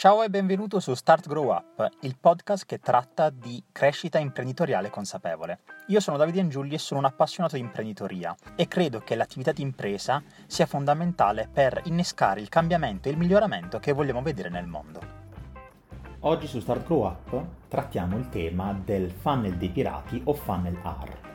Ciao e benvenuto su Start Grow Up, il podcast che tratta di crescita imprenditoriale consapevole. Io sono Davide Angiulli e sono un appassionato di imprenditoria e credo che l'attività di impresa sia fondamentale per innescare il cambiamento e il miglioramento che vogliamo vedere nel mondo. Oggi su Start Grow Up trattiamo il tema del funnel dei pirati o funnel R.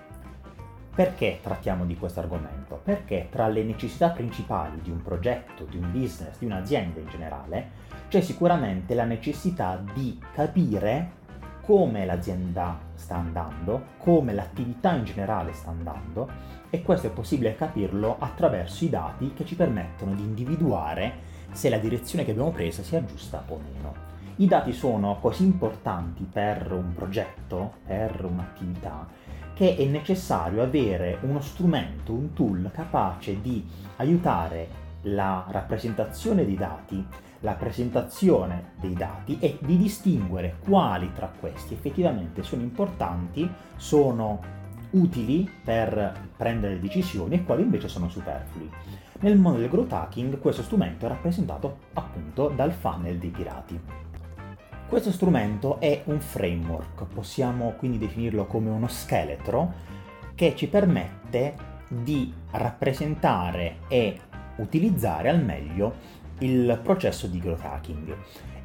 Perché trattiamo di questo argomento? Perché tra le necessità principali di un progetto, di un business, di un'azienda in generale, c'è sicuramente la necessità di capire come l'azienda sta andando, come l'attività in generale sta andando e questo è possibile capirlo attraverso i dati che ci permettono di individuare se la direzione che abbiamo preso sia giusta o meno. I dati sono così importanti per un progetto, per un'attività, che è necessario avere uno strumento, un tool capace di aiutare la rappresentazione dei dati la presentazione dei dati e di distinguere quali tra questi effettivamente sono importanti, sono utili per prendere decisioni e quali invece sono superflui. Nel mondo del growth hacking questo strumento è rappresentato appunto dal funnel dei pirati. Questo strumento è un framework, possiamo quindi definirlo come uno scheletro che ci permette di rappresentare e utilizzare al meglio il processo di growth hacking.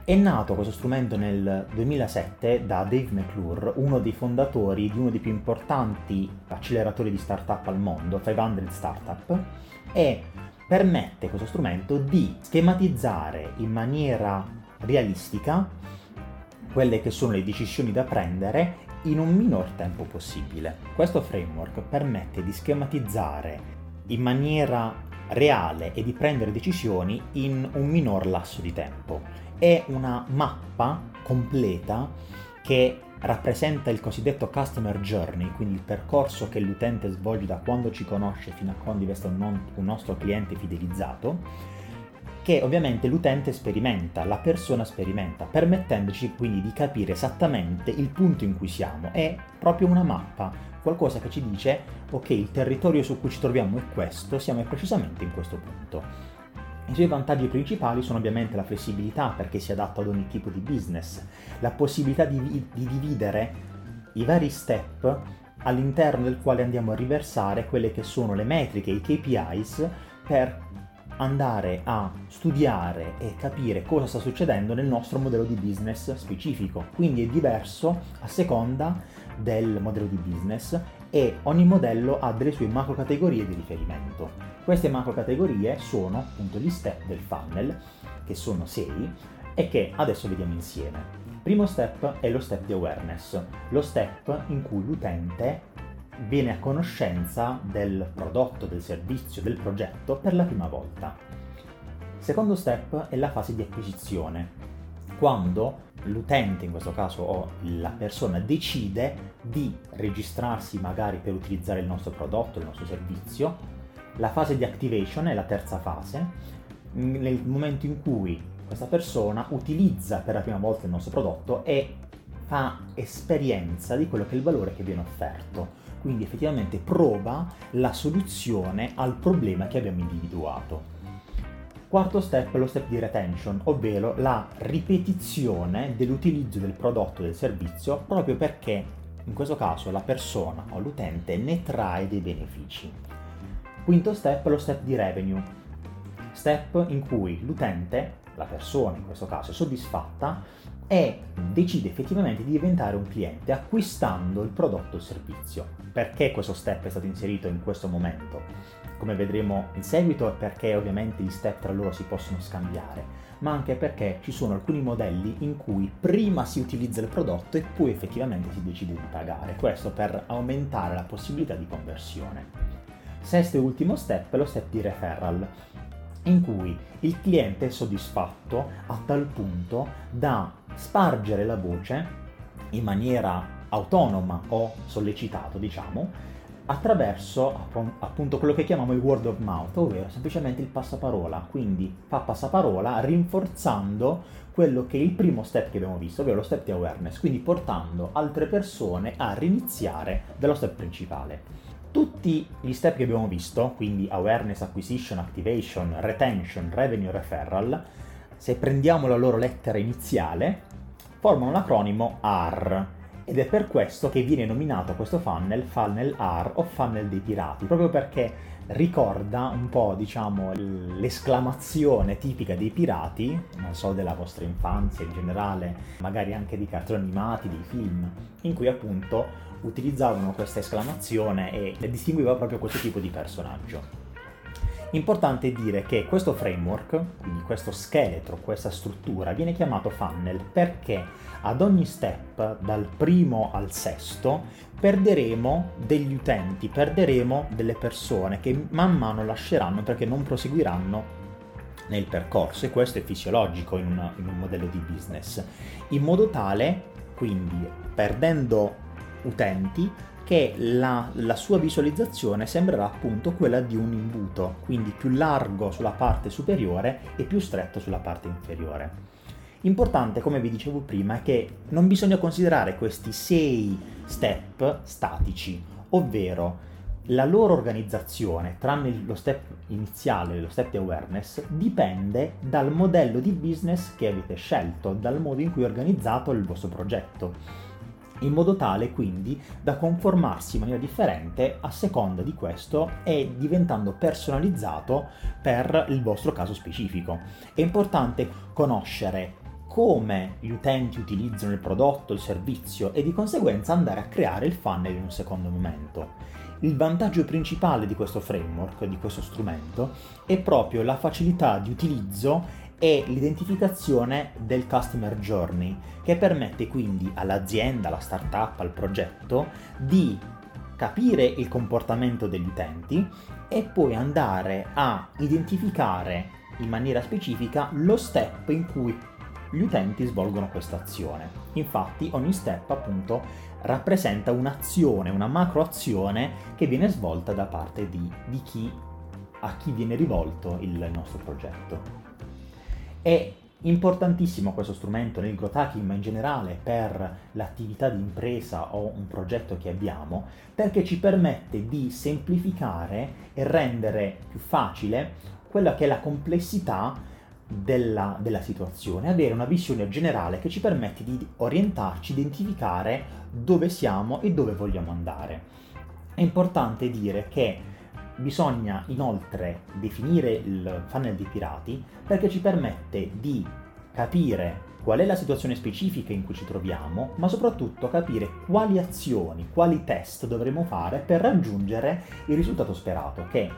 È nato questo strumento nel 2007 da Dave McClure, uno dei fondatori di uno dei più importanti acceleratori di startup al mondo, 500 Startup, e permette questo strumento di schematizzare in maniera realistica quelle che sono le decisioni da prendere in un minor tempo possibile. Questo framework permette di schematizzare in maniera reale e di prendere decisioni in un minor lasso di tempo. È una mappa completa che rappresenta il cosiddetto customer journey, quindi il percorso che l'utente svolge da quando ci conosce fino a quando diventa un, non, un nostro cliente fidelizzato, che ovviamente l'utente sperimenta, la persona sperimenta, permettendoci quindi di capire esattamente il punto in cui siamo. È proprio una mappa, qualcosa che ci dice, ok, il territorio su cui ci troviamo è questo, siamo precisamente in questo punto. I suoi vantaggi principali sono ovviamente la flessibilità perché si adatta ad ogni tipo di business, la possibilità di, di dividere i vari step all'interno del quale andiamo a riversare quelle che sono le metriche, i KPIs per andare a studiare e capire cosa sta succedendo nel nostro modello di business specifico. Quindi è diverso a seconda del modello di business e ogni modello ha delle sue macro categorie di riferimento. Queste macro categorie sono appunto gli step del funnel, che sono 6 e che adesso vediamo insieme. Primo step è lo step di awareness, lo step in cui l'utente viene a conoscenza del prodotto, del servizio, del progetto per la prima volta. Secondo step è la fase di acquisizione, quando l'utente, in questo caso o la persona, decide di registrarsi magari per utilizzare il nostro prodotto, il nostro servizio. La fase di activation è la terza fase, nel momento in cui questa persona utilizza per la prima volta il nostro prodotto e fa esperienza di quello che è il valore che viene offerto quindi effettivamente prova la soluzione al problema che abbiamo individuato. Quarto step è lo step di retention, ovvero la ripetizione dell'utilizzo del prodotto o del servizio proprio perché in questo caso la persona o l'utente ne trae dei benefici. Quinto step è lo step di revenue, step in cui l'utente, la persona in questo caso, è soddisfatta e decide effettivamente di diventare un cliente acquistando il prodotto o il servizio. Perché questo step è stato inserito in questo momento? Come vedremo in seguito è perché ovviamente gli step tra loro si possono scambiare, ma anche perché ci sono alcuni modelli in cui prima si utilizza il prodotto e poi effettivamente si decide di pagare, questo per aumentare la possibilità di conversione. Sesto e ultimo step è lo step di referral, in cui il cliente è soddisfatto a tal punto da spargere la voce in maniera autonoma o sollecitato, diciamo, attraverso appunto quello che chiamiamo il word of mouth, ovvero semplicemente il passaparola. Quindi fa passaparola rinforzando quello che è il primo step che abbiamo visto, ovvero lo step di awareness, quindi portando altre persone a riniziare dallo step principale. Tutti gli step che abbiamo visto, quindi awareness, acquisition, activation, retention, revenue, referral, se prendiamo la loro lettera iniziale, formano l'acronimo AR ed è per questo che viene nominato questo funnel funnel AR o funnel dei pirati, proprio perché ricorda un po', diciamo, l'esclamazione tipica dei pirati, non so, della vostra infanzia in generale, magari anche di cartoni animati, dei film, in cui appunto utilizzavano questa esclamazione e distingueva proprio questo tipo di personaggio. Importante dire che questo framework, quindi questo scheletro, questa struttura, viene chiamato funnel perché ad ogni step, dal primo al sesto, perderemo degli utenti, perderemo delle persone che man mano lasceranno perché non proseguiranno nel percorso. E questo è fisiologico in, una, in un modello di business, in modo tale, quindi perdendo utenti, che la, la, sua visualizzazione sembrerà appunto quella di un imbuto, quindi più largo sulla parte superiore e più stretto sulla parte inferiore. Importante, come vi dicevo prima, è che non bisogna considerare questi sei step statici, ovvero la loro organizzazione, tranne lo step iniziale, lo step di awareness, dipende dal modello di business che avete scelto, dal modo in cui è organizzato il vostro progetto in modo tale quindi da conformarsi in maniera differente a seconda di questo e diventando personalizzato per il vostro caso specifico. È importante conoscere come gli utenti utilizzano il prodotto, il servizio e di conseguenza andare a creare il funnel in un secondo momento. Il vantaggio principale di questo framework, di questo strumento, è proprio la facilità di utilizzo e l'identificazione del customer journey, che permette quindi all'azienda, alla startup, al progetto di capire il comportamento degli utenti e poi andare a identificare in maniera specifica lo step in cui gli utenti svolgono questa azione. Infatti ogni step appunto rappresenta un'azione, una macro azione che viene svolta da parte di, di chi a chi viene rivolto il nostro progetto. È importantissimo questo strumento nel growth hacking, ma in generale per l'attività di impresa o un progetto che abbiamo, perché ci permette di semplificare e rendere più facile quella che è la complessità della, della situazione, avere una visione generale che ci permette di orientarci, identificare dove siamo e dove vogliamo andare. È importante dire che Bisogna inoltre definire il funnel dei pirati perché ci permette di capire qual è la situazione specifica in cui ci troviamo, ma soprattutto capire quali azioni, quali test dovremo fare per raggiungere il risultato sperato, che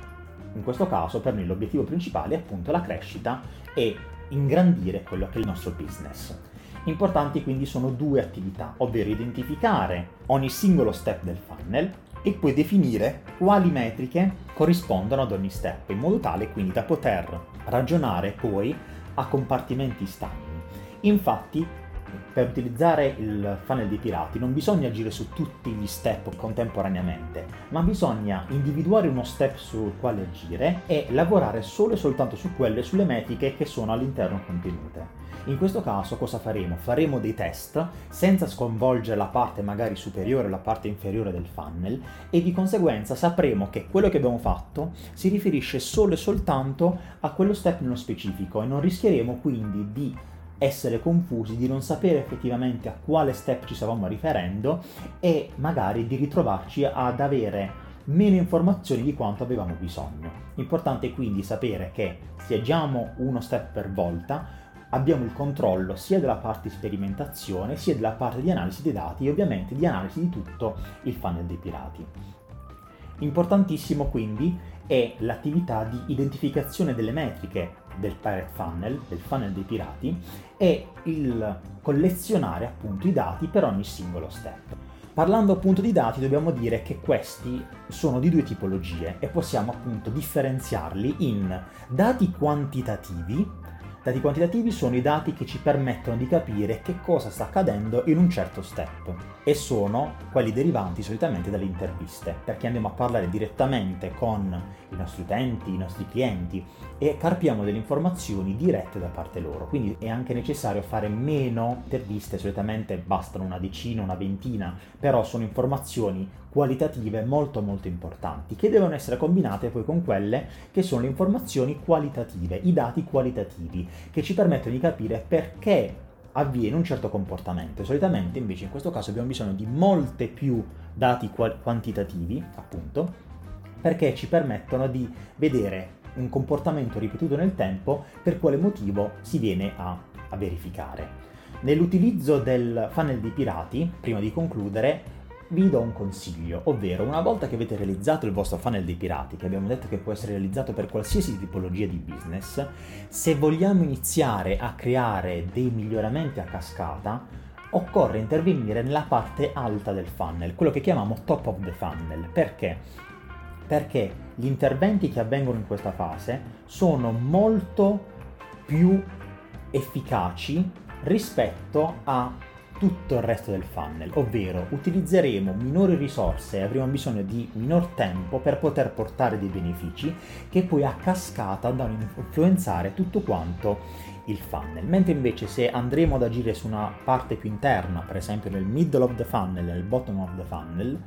in questo caso per noi l'obiettivo principale è appunto la crescita e ingrandire quello che è il nostro business. Importanti quindi sono due attività, ovvero identificare ogni singolo step del funnel e poi definire quali metriche corrispondono ad ogni step, in modo tale quindi da poter ragionare poi a compartimenti stagni. Infatti, per utilizzare il funnel dei pirati non bisogna agire su tutti gli step contemporaneamente, ma bisogna individuare uno step sul quale agire e lavorare solo e soltanto su quelle, sulle metriche che sono all'interno contenute. In questo caso cosa faremo? Faremo dei test senza sconvolgere la parte magari superiore o la parte inferiore del funnel e di conseguenza sapremo che quello che abbiamo fatto si riferisce solo e soltanto a quello step nello specifico e non rischieremo quindi di essere confusi, di non sapere effettivamente a quale step ci stavamo riferendo e magari di ritrovarci ad avere meno informazioni di quanto avevamo bisogno. Importante quindi sapere che se agiamo uno step per volta, abbiamo il controllo sia della parte di sperimentazione sia della parte di analisi dei dati e ovviamente di analisi di tutto il funnel dei pirati. Importantissimo quindi è l'attività di identificazione delle metriche del pirate funnel, del funnel dei pirati, e il collezionare appunto i dati per ogni singolo step. Parlando appunto di dati dobbiamo dire che questi sono di due tipologie e possiamo appunto differenziarli in dati quantitativi Dati quantitativi sono i dati che ci permettono di capire che cosa sta accadendo in un certo step e sono quelli derivanti solitamente dalle interviste, perché andiamo a parlare direttamente con i nostri utenti, i nostri clienti e carpiamo delle informazioni dirette da parte loro. Quindi è anche necessario fare meno interviste, solitamente bastano una decina, una ventina, però sono informazioni qualitative molto molto importanti, che devono essere combinate poi con quelle che sono le informazioni qualitative, i dati qualitativi, che ci permettono di capire perché avviene un certo comportamento. Solitamente invece in questo caso abbiamo bisogno di molte più dati quantitativi, appunto, perché ci permettono di vedere un comportamento ripetuto nel tempo per quale motivo si viene a, a verificare. Nell'utilizzo del funnel dei pirati, prima di concludere, vi do un consiglio, ovvero una volta che avete realizzato il vostro funnel dei pirati, che abbiamo detto che può essere realizzato per qualsiasi tipologia di business, se vogliamo iniziare a creare dei miglioramenti a cascata, occorre intervenire nella parte alta del funnel, quello che chiamiamo top of the funnel. Perché? Perché gli interventi che avvengono in questa fase sono molto più efficaci rispetto a tutto il resto del funnel, ovvero utilizzeremo minori risorse e avremo bisogno di minor tempo per poter portare dei benefici che poi a cascata andranno a influenzare tutto quanto il funnel. Mentre invece se andremo ad agire su una parte più interna, per esempio nel middle of the funnel e nel bottom of the funnel,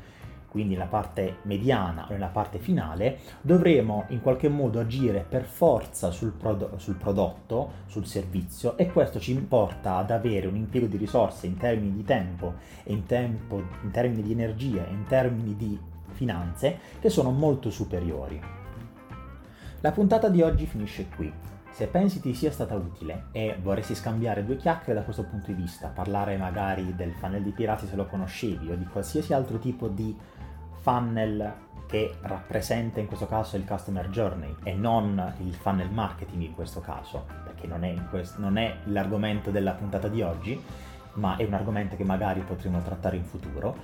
quindi nella parte mediana o nella parte finale, dovremo in qualche modo agire per forza sul, prod- sul, prodotto, sul servizio e questo ci porta ad avere un impiego di risorse in termini di tempo in, tempo, in termini di energia in termini di finanze che sono molto superiori. La puntata di oggi finisce qui. Se pensi ti sia stata utile e vorresti scambiare due chiacchiere da questo punto di vista, parlare magari del funnel di pirati se lo conoscevi o di qualsiasi altro tipo di funnel che rappresenta in questo caso il customer journey e non il funnel marketing in questo caso, perché non è, questo, non è l'argomento della puntata di oggi, ma è un argomento che magari potremo trattare in futuro.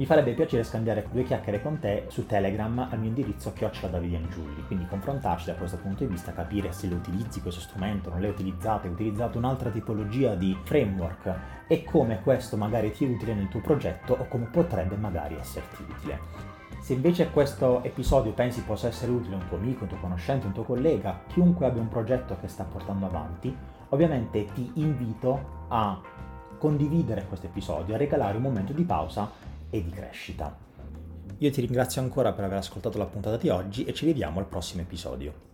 Mi farebbe piacere scambiare due chiacchiere con te su Telegram al mio indirizzo chiocciola Giulli, quindi confrontarci da questo punto di vista, capire se lo utilizzi questo strumento, non l'hai utilizzato, hai utilizzato un'altra tipologia di framework e come questo magari ti è utile nel tuo progetto o come potrebbe magari esserti utile. Se invece questo episodio pensi possa essere utile a un tuo amico, un tuo conoscente, un tuo collega, chiunque abbia un progetto che sta portando avanti, ovviamente ti invito a condividere questo episodio, a regalare un momento di pausa e di crescita. Io ti ringrazio ancora per aver ascoltato la puntata di oggi e ci vediamo al prossimo episodio.